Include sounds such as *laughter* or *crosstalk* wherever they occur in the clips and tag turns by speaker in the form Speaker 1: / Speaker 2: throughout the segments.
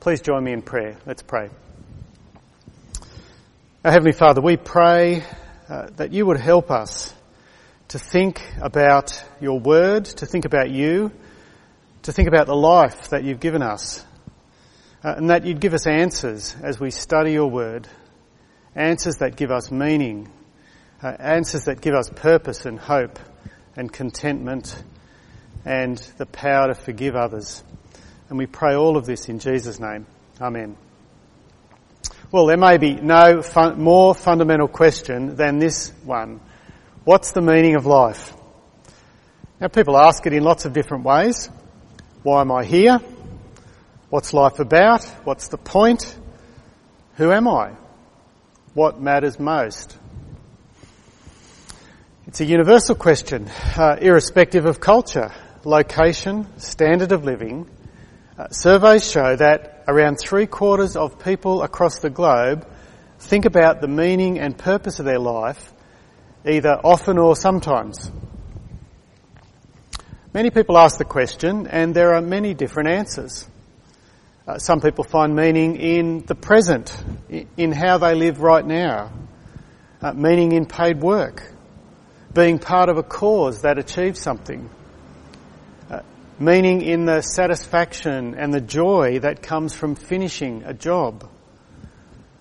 Speaker 1: Please join me in prayer. Let's pray. Our Heavenly Father, we pray uh, that you would help us to think about your word, to think about you, to think about the life that you've given us, uh, and that you'd give us answers as we study your word, answers that give us meaning, uh, answers that give us purpose and hope and contentment and the power to forgive others. And we pray all of this in Jesus' name. Amen. Well, there may be no fun, more fundamental question than this one. What's the meaning of life? Now people ask it in lots of different ways. Why am I here? What's life about? What's the point? Who am I? What matters most? It's a universal question, uh, irrespective of culture, location, standard of living. Uh, surveys show that around three quarters of people across the globe think about the meaning and purpose of their life either often or sometimes. Many people ask the question and there are many different answers. Uh, some people find meaning in the present, in how they live right now, uh, meaning in paid work, being part of a cause that achieves something, meaning in the satisfaction and the joy that comes from finishing a job.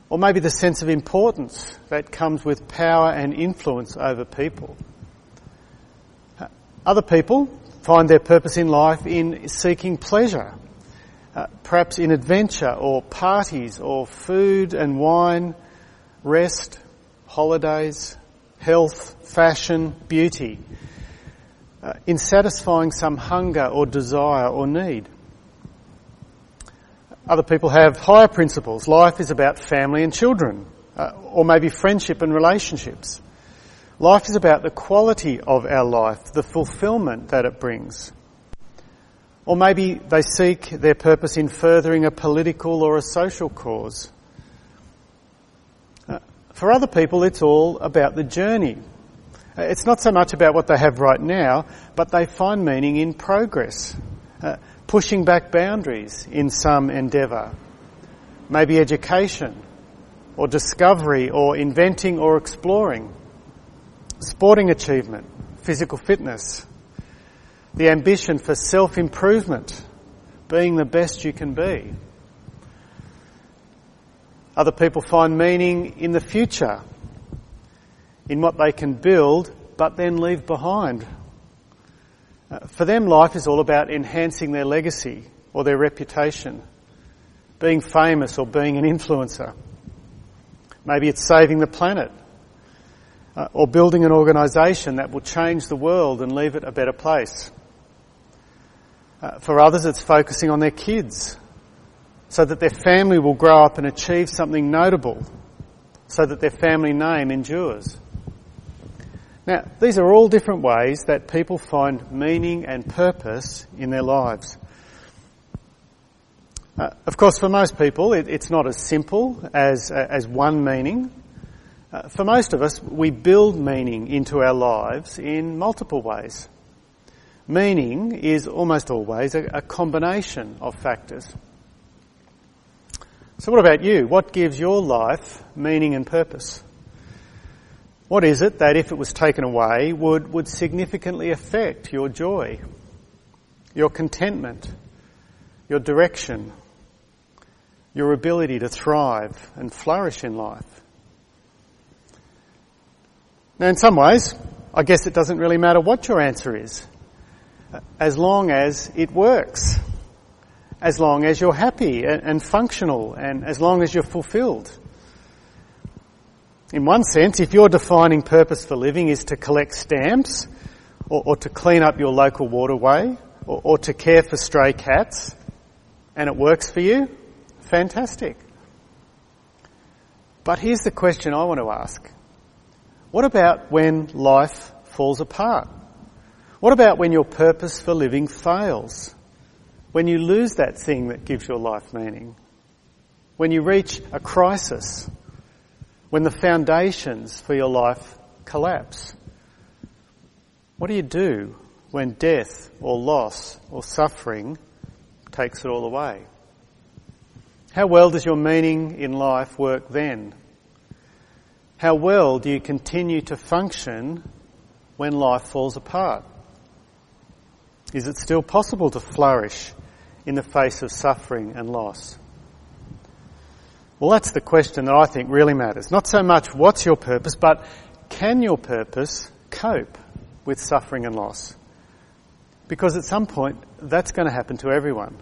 Speaker 1: Or maybe the sense of importance that comes with power and influence over people. Other people find their purpose in life in seeking pleasure, uh, perhaps in adventure or parties or food and wine, rest, holidays, health, fashion, beauty, in satisfying some hunger or desire or need. Other people have higher principles. Life is about family and children, uh, or maybe friendship and relationships. Life is about the quality of our life, the fulfillment that it brings. Or maybe they seek their purpose in furthering a political or a social cause. Uh, for other people, it's all about the journey. It's not so much about what they have right now, but they find meaning in progress. Uh, pushing back boundaries in some endeavour. Maybe education, or discovery, or inventing, or exploring. Sporting achievement, physical fitness. The ambition for self-improvement, being the best you can be. Other people find meaning in the future, in what they can build, but then leave behind uh, for them, life is all about enhancing their legacy or their reputation, being famous or being an influencer. Maybe it's saving the planet uh, or building an organisation that will change the world and leave it a better place. Uh, for others, it's focusing on their kids so that their family will grow up and achieve something notable so that their family name endures. Now, these are all different ways that people find meaning and purpose in their lives. Uh, of course, for most people, it, it's not as simple as, uh, as one meaning. Uh, for most of us, we build meaning into our lives in multiple ways. Meaning is almost always a, a combination of factors. So what about you? What gives your life meaning and purpose? What is it that if it was taken away would, would significantly affect your joy, your contentment, your direction, your ability to thrive and flourish in life? Now in some ways, I guess it doesn't really matter what your answer is, as long as it works, as long as you're happy and, and functional, and as long as you're fulfilled. In one sense, if your defining purpose for living is to collect stamps, or, or to clean up your local waterway, or, or to care for stray cats, and it works for you, fantastic. But here's the question I want to ask. What about when life falls apart? What about when your purpose for living fails? When you lose that thing that gives your life meaning? When you reach a crisis? When the foundations for your life collapse? What do you do when death or loss or suffering takes it all away? How well does your meaning in life work then? How well do you continue to function when life falls apart? Is it still possible to flourish in the face of suffering and loss? Well, that's the question that I think really matters. Not so much what's your purpose, but can your purpose cope with suffering and loss? Because at some point, that's going to happen to everyone.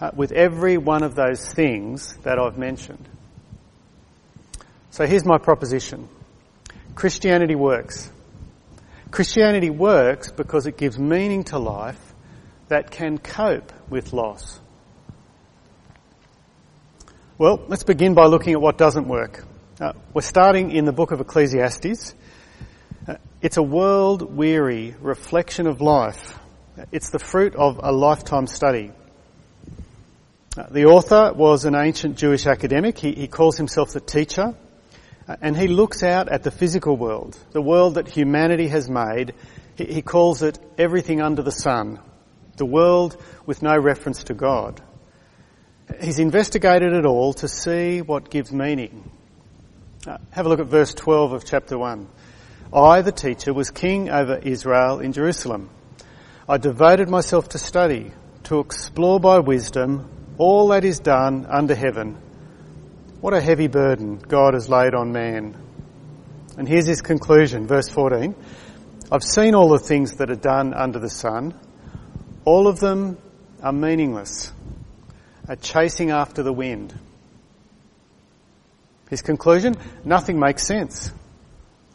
Speaker 1: Uh, with every one of those things that I've mentioned. So here's my proposition. Christianity works. Christianity works because it gives meaning to life that can cope with loss. Well, let's begin by looking at what doesn't work. Uh, we're starting in the book of Ecclesiastes. Uh, it's a world weary reflection of life. It's the fruit of a lifetime study. Uh, the author was an ancient Jewish academic. He, he calls himself the teacher. Uh, and he looks out at the physical world, the world that humanity has made. He, he calls it everything under the sun, the world with no reference to God. He's investigated it all to see what gives meaning. Uh, have a look at verse 12 of chapter 1. I, the teacher, was king over Israel in Jerusalem. I devoted myself to study, to explore by wisdom all that is done under heaven what a heavy burden God has laid on man. And here's his conclusion, verse 14. I've seen all the things that are done under the sun. All of them are meaningless, are chasing after the wind. His conclusion, nothing makes sense.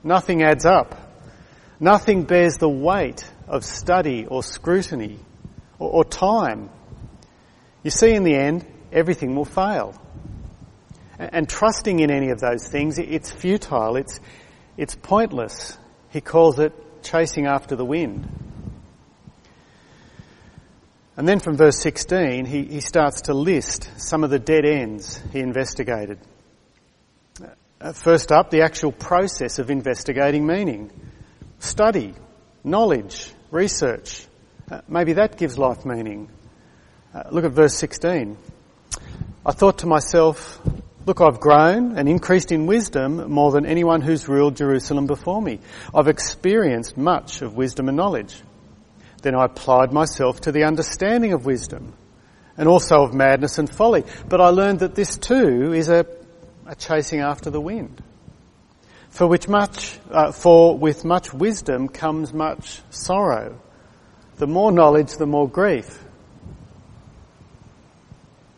Speaker 1: Nothing adds up. Nothing bears the weight of study or scrutiny or, or time. You see, in the end, everything will fail. And trusting in any of those things, it's futile, it's, it's pointless. He calls it chasing after the wind. And then from verse 16, he, he starts to list some of the dead ends he investigated. Uh, first up, the actual process of investigating meaning. Study, knowledge, research. Uh, maybe that gives life meaning. Uh, look at verse 16. I thought to myself, Look, I've grown and increased in wisdom more than anyone who's ruled Jerusalem before me. I've experienced much of wisdom and knowledge. Then I applied myself to the understanding of wisdom and also of madness and folly. But I learned that this too is a, a chasing after the wind. For which much, uh, for with much wisdom comes much sorrow. The more knowledge, the more grief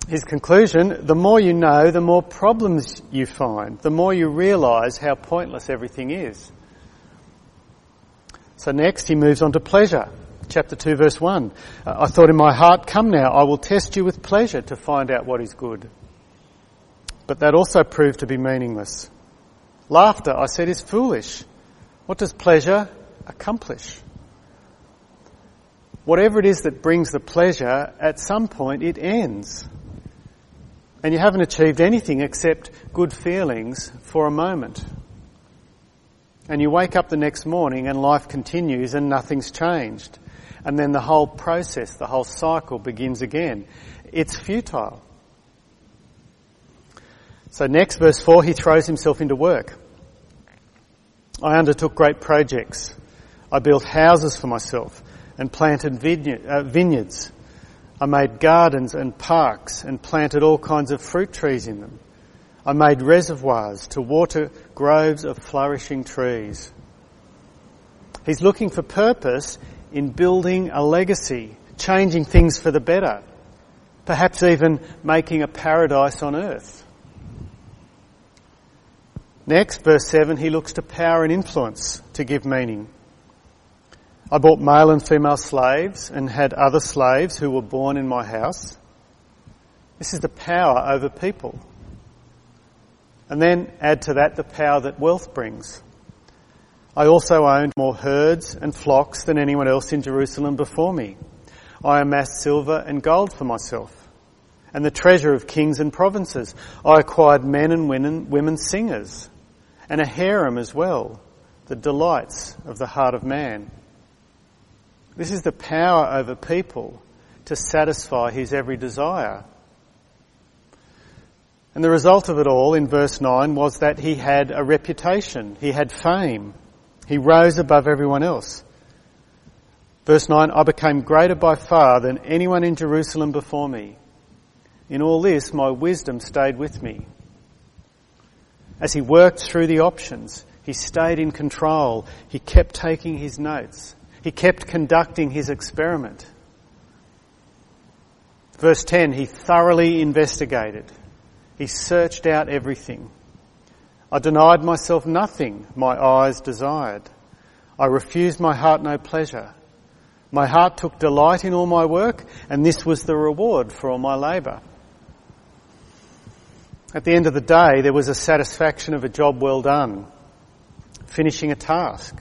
Speaker 1: his conclusion, the more you know, the more problems you find, the more you realise how pointless everything is. So next he moves on to pleasure. Chapter 2 verse 1. Uh, I thought in my heart, come now, I will test you with pleasure to find out what is good. But that also proved to be meaningless. Laughter, I said, is foolish. What does pleasure accomplish? Whatever it is that brings the pleasure, at some point it ends and you haven't achieved anything except good feelings for a moment. And you wake up the next morning and life continues and nothing's changed. And then the whole process, the whole cycle begins again. It's futile. So next, verse 4, he throws himself into work. I undertook great projects. I built houses for myself and planted uh, vineyards. I made gardens and parks and planted all kinds of fruit trees in them. I made reservoirs to water groves of flourishing trees. He's looking for purpose in building a legacy, changing things for the better, perhaps even making a paradise on earth. Next, verse 7, he looks to power and influence to give meaning. I bought male and female slaves and had other slaves who were born in my house. This is the power over people. And then add to that the power that wealth brings. I also owned more herds and flocks than anyone else in Jerusalem before me. I amassed silver and gold for myself and the treasure of kings and provinces. I acquired men and women, women singers and a harem as well, the delights of the heart of man. This is the power over people to satisfy his every desire. And the result of it all in verse 9 was that he had a reputation, he had fame, he rose above everyone else. Verse 9, I became greater by far than anyone in Jerusalem before me. In all this, my wisdom stayed with me. As he worked through the options, he stayed in control. He kept taking his notes. He kept conducting his experiment. Verse 10, he thoroughly investigated. He searched out everything. I denied myself nothing my eyes desired. I refused my heart no pleasure. My heart took delight in all my work, and this was the reward for all my labour. At the end of the day, there was a satisfaction of a job well done, finishing a task.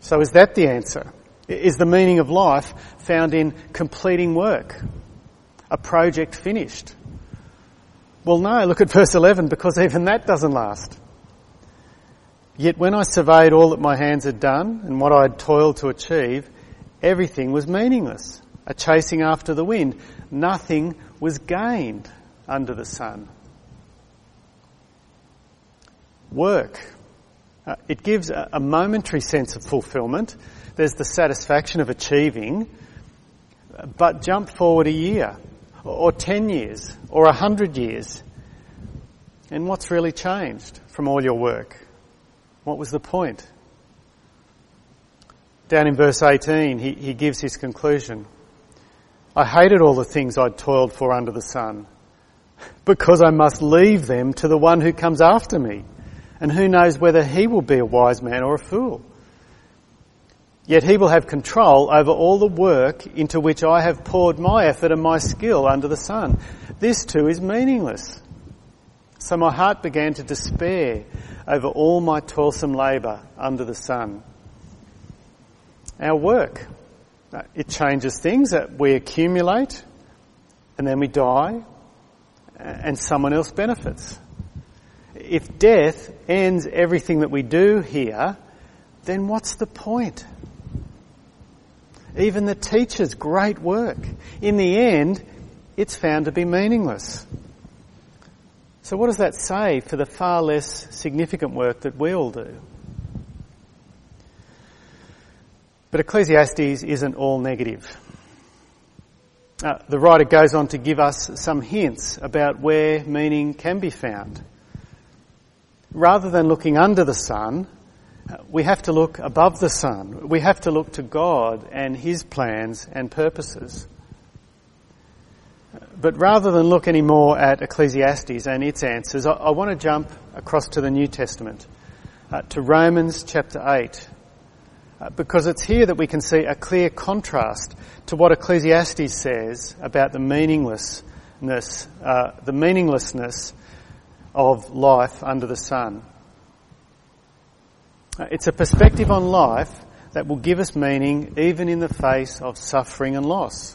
Speaker 1: So is that the answer? Is the meaning of life found in completing work? A project finished? Well, no, look at verse 11 because even that doesn't last. Yet when I surveyed all that my hands had done and what I had toiled to achieve, everything was meaningless, a chasing after the wind. Nothing was gained under the sun. Work. Uh, it gives a, a momentary sense of fulfillment. There's the satisfaction of achieving, but jump forward a year or 10 years or 100 years. And what's really changed from all your work? What was the point? Down in verse 18, he, he gives his conclusion. I hated all the things I'd toiled for under the sun because I must leave them to the one who comes after me. And who knows whether he will be a wise man or a fool? Yet he will have control over all the work into which I have poured my effort and my skill under the sun. This too is meaningless. So my heart began to despair over all my toilsome labour under the sun. Our work, uh, it changes things that we accumulate and then we die and someone else benefits. If death ends everything that we do here, then what's the point? even the teacher's great work. In the end, it's found to be meaningless. So what does that say for the far less significant work that we all do? But Ecclesiastes isn't all negative. Uh, the writer goes on to give us some hints about where meaning can be found. Rather than looking under the sun, we have to look above the sun. We have to look to God and His plans and purposes. But rather than look any more at Ecclesiastes and its answers, I, I want to jump across to the New Testament, uh, to Romans chapter 8, uh, because it's here that we can see a clear contrast to what Ecclesiastes says about the meaninglessness, uh, the meaninglessness of life under the sun. Uh, it's a perspective on life that will give us meaning even in the face of suffering and loss.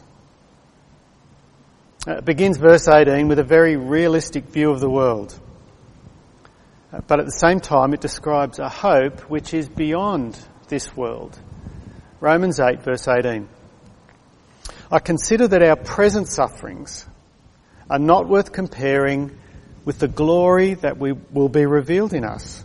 Speaker 1: Uh, it begins verse 18 with a very realistic view of the world. Uh, but at the same time, it describes a hope which is beyond this world. Romans 8 verse 18. I consider that our present sufferings are not worth comparing with the glory that we will be revealed in us.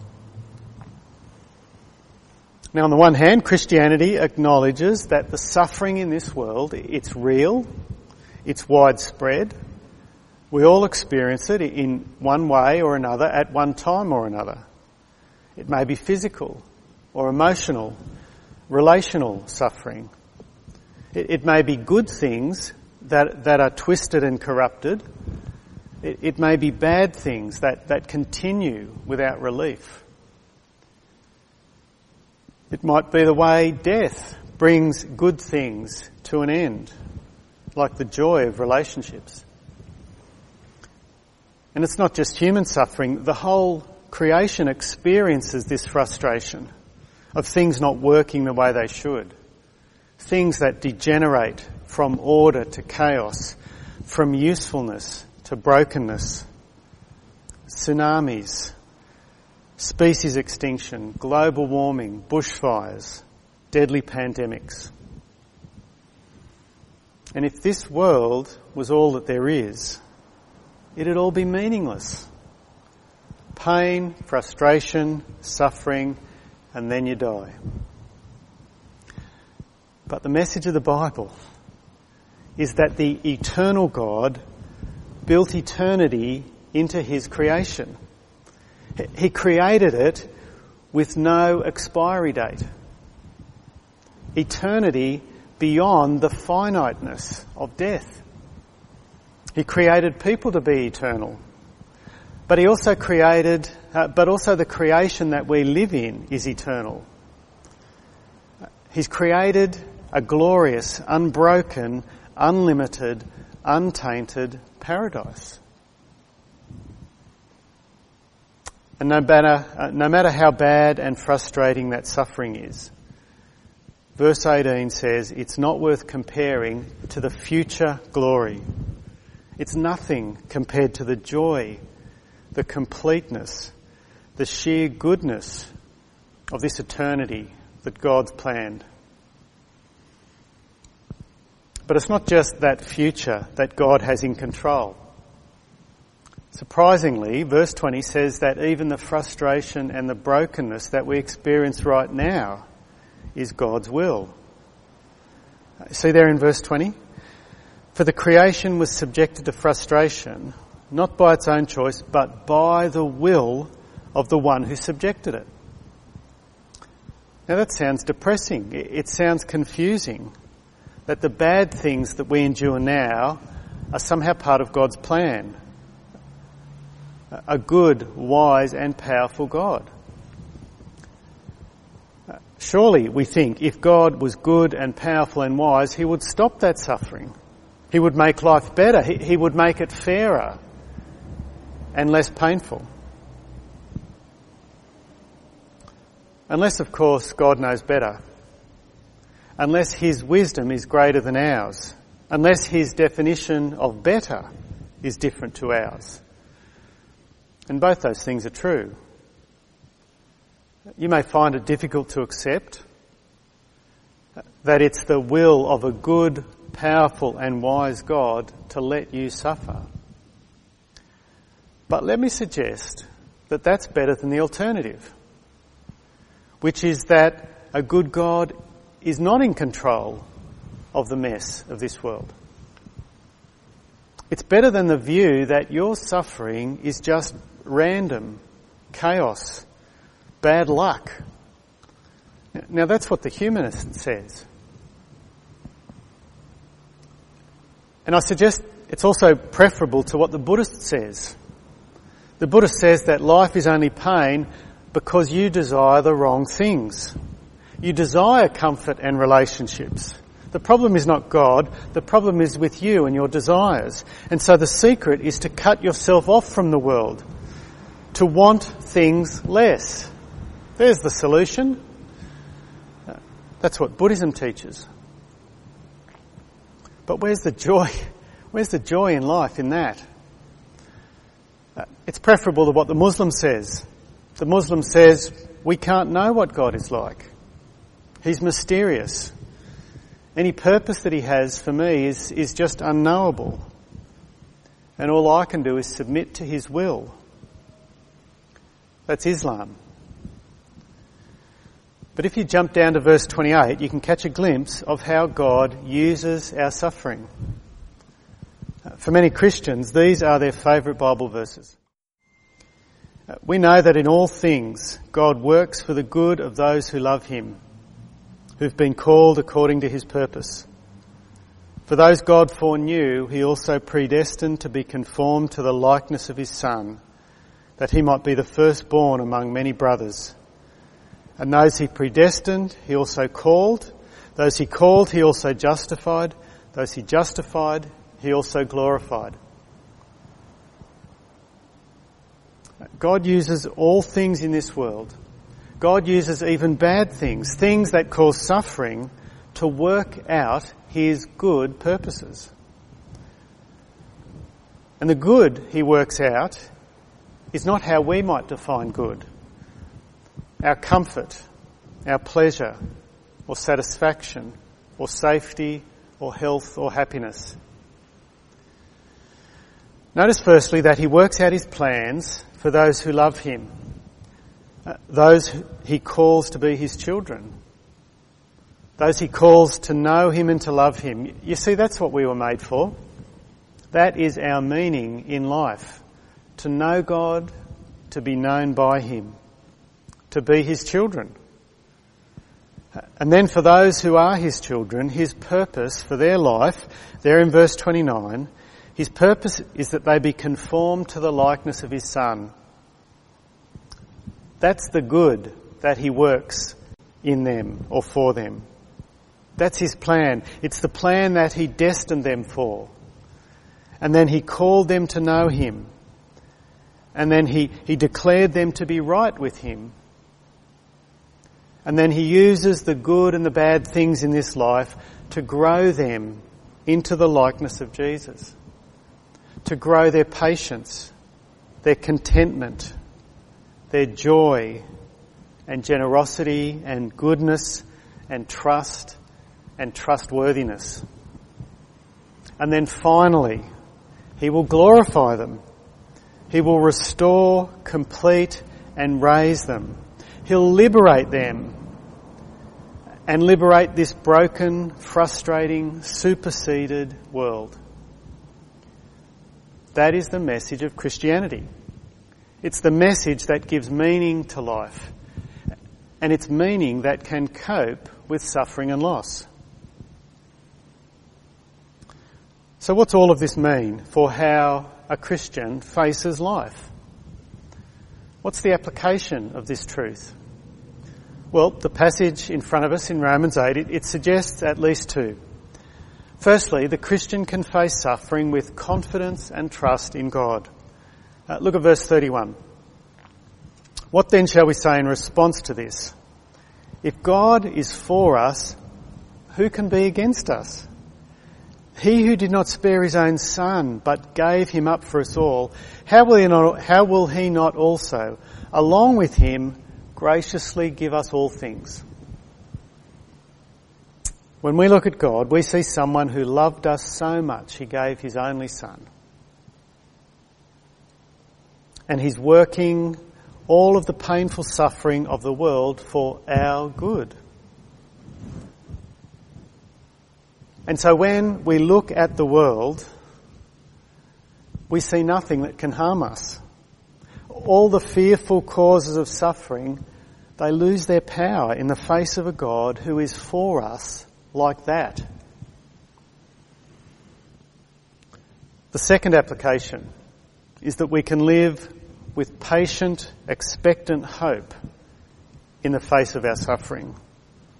Speaker 1: Now, on the one hand, Christianity acknowledges that the suffering in this world, it's real, it's widespread. We all experience it in one way or another at one time or another. It may be physical or emotional, relational suffering. It, it may be good things that, that are twisted and corrupted. It, it may be bad things that, that continue without relief. It might be the way death brings good things to an end, like the joy of relationships. And it's not just human suffering, the whole creation experiences this frustration. of things not working the way they should, things that degenerate from order to chaos, from usefulness to brokenness, tsunamis, species extinction, global warming, bushfires, deadly pandemics. And if this world was all that there is, it'd all be meaningless. Pain, frustration, suffering, and then you die. But the message of the Bible is that the eternal God built eternity into his creation. He created it with no expiry date. Eternity beyond the finiteness of death. He created people to be eternal. But he also created, uh, but also the creation that we live in is eternal. He's created a glorious, unbroken, unlimited, untainted paradise. And no matter, uh, no matter how bad and frustrating that suffering is, verse 18 says it's not worth comparing to the future glory. It's nothing compared to the joy, the completeness, the sheer goodness of this eternity that God's planned. But it's not just that future that God has in control. Surprisingly, verse 20 says that even the frustration and the brokenness that we experience right now is God's will. See there in verse 20? For the creation was subjected to frustration, not by its own choice, but by the will of the one who subjected it. Now that sounds depressing. It sounds confusing that the bad things that we endure now are somehow part of God's plan a good, wise, and powerful God. Surely, we think, if God was good and powerful and wise, He would stop that suffering. He would make life better. He, he would make it fairer and less painful. Unless, of course, God knows better. Unless His wisdom is greater than ours. Unless His definition of better is different to ours. And both those things are true. You may find it difficult to accept that it's the will of a good, powerful and wise God to let you suffer. But let me suggest that that's better than the alternative, which is that a good God is not in control of the mess of this world. It's better than the view that your suffering is just random, chaos, bad luck. Now that's what the humanist says. And I suggest it's also preferable to what the Buddhist says. The Buddhist says that life is only pain because you desire the wrong things. You desire comfort and relationships. The problem is not God, the problem is with you and your desires. And so the secret is to cut yourself off from the world to want things less. There's the solution. That's what Buddhism teaches. But where's the joy? *laughs* Where's the joy in life in that? Uh, it's preferable to what the Muslim says. The Muslim says, we can't know what God is like. He's mysterious. Any purpose that he has for me is, is just unknowable. And all I can do is submit to his will. That's Islam. But if you jump down to verse 28, you can catch a glimpse of how God uses our suffering. For many Christians, these are their favourite Bible verses. We know that in all things, God works for the good of those who love Him, who've been called according to His purpose. For those God foreknew, He also predestined to be conformed to the likeness of His Son, that he might be the firstborn among many brothers. And those he predestined, he also called. Those he called, he also justified. Those he justified, he also glorified. God uses all things in this world God uses even bad things, things that cause suffering, to work out His good purposes. And the good He works out is not how we might define good. Our comfort, our pleasure, or satisfaction, or safety, or health, or happiness. Notice firstly that he works out his plans for those who love him, uh, those he calls to be his children, those he calls to know him and to love him. You see, that's what we were made for. That is our meaning in life. To know God, to be known by him, to be his children. And then for those who are his children, his purpose for their life, there in verse 29, his purpose is that they be conformed to the likeness of his son. That's the good that he works in them or for them. That's his plan. It's the plan that he destined them for. And then he called them to know him. And then he, he declared them to be right with him. And then he uses the good and the bad things in this life to grow them into the likeness of Jesus to grow their patience, their contentment, their joy and generosity and goodness and trust and trustworthiness. And then finally, He will glorify them. He will restore, complete and raise them. He'll liberate them and liberate this broken, frustrating, superseded world. That is the message of Christianity. It's the message that gives meaning to life. And it's meaning that can cope with suffering and loss. So what's all of this mean for how a Christian faces life? What's the application of this truth? Well, the passage in front of us in Romans 8, it, it suggests at least two. Firstly, the Christian can face suffering with confidence and trust in God. Uh, look at verse 31. What then shall we say in response to this? If God is for us, who can be against us? He who did not spare his own son, but gave him up for us all, how will he not, how will he not also, along with him, graciously give us all things? When we look at God, we see someone who loved us so much he gave his only son. And he's working all of the painful suffering of the world for our good. And so when we look at the world, we see nothing that can harm us. All the fearful causes of suffering, they lose their power in the face of a God who is for us like that. The second application is that we can live with patient, expectant hope in the face of our suffering.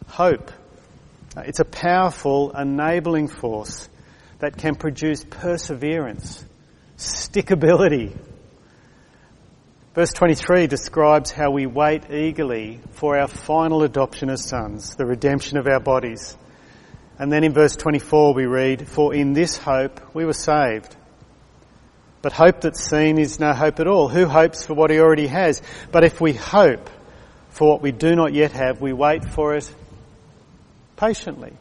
Speaker 1: Hope. Uh, it's a powerful, enabling force that can produce perseverance, stickability. Verse 23 describes how we wait eagerly for our final adoption as sons, the redemption of our bodies. And then in verse 24 we read, For in this hope we were saved. But hope that's seen is no hope at all. Who hopes for what he already has? But if we hope for what we do not yet have, we wait for it patiently.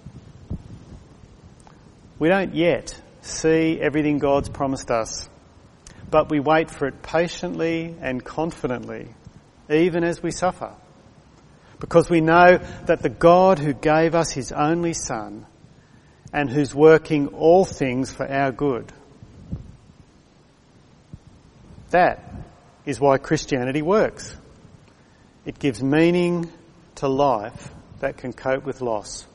Speaker 1: We don't yet see everything God's promised us, but we wait for it patiently and confidently, even as we suffer. Because we know that the God who gave us his only Son and who's working all things for our good. That is why Christianity works. It gives meaning to life that can cope with loss.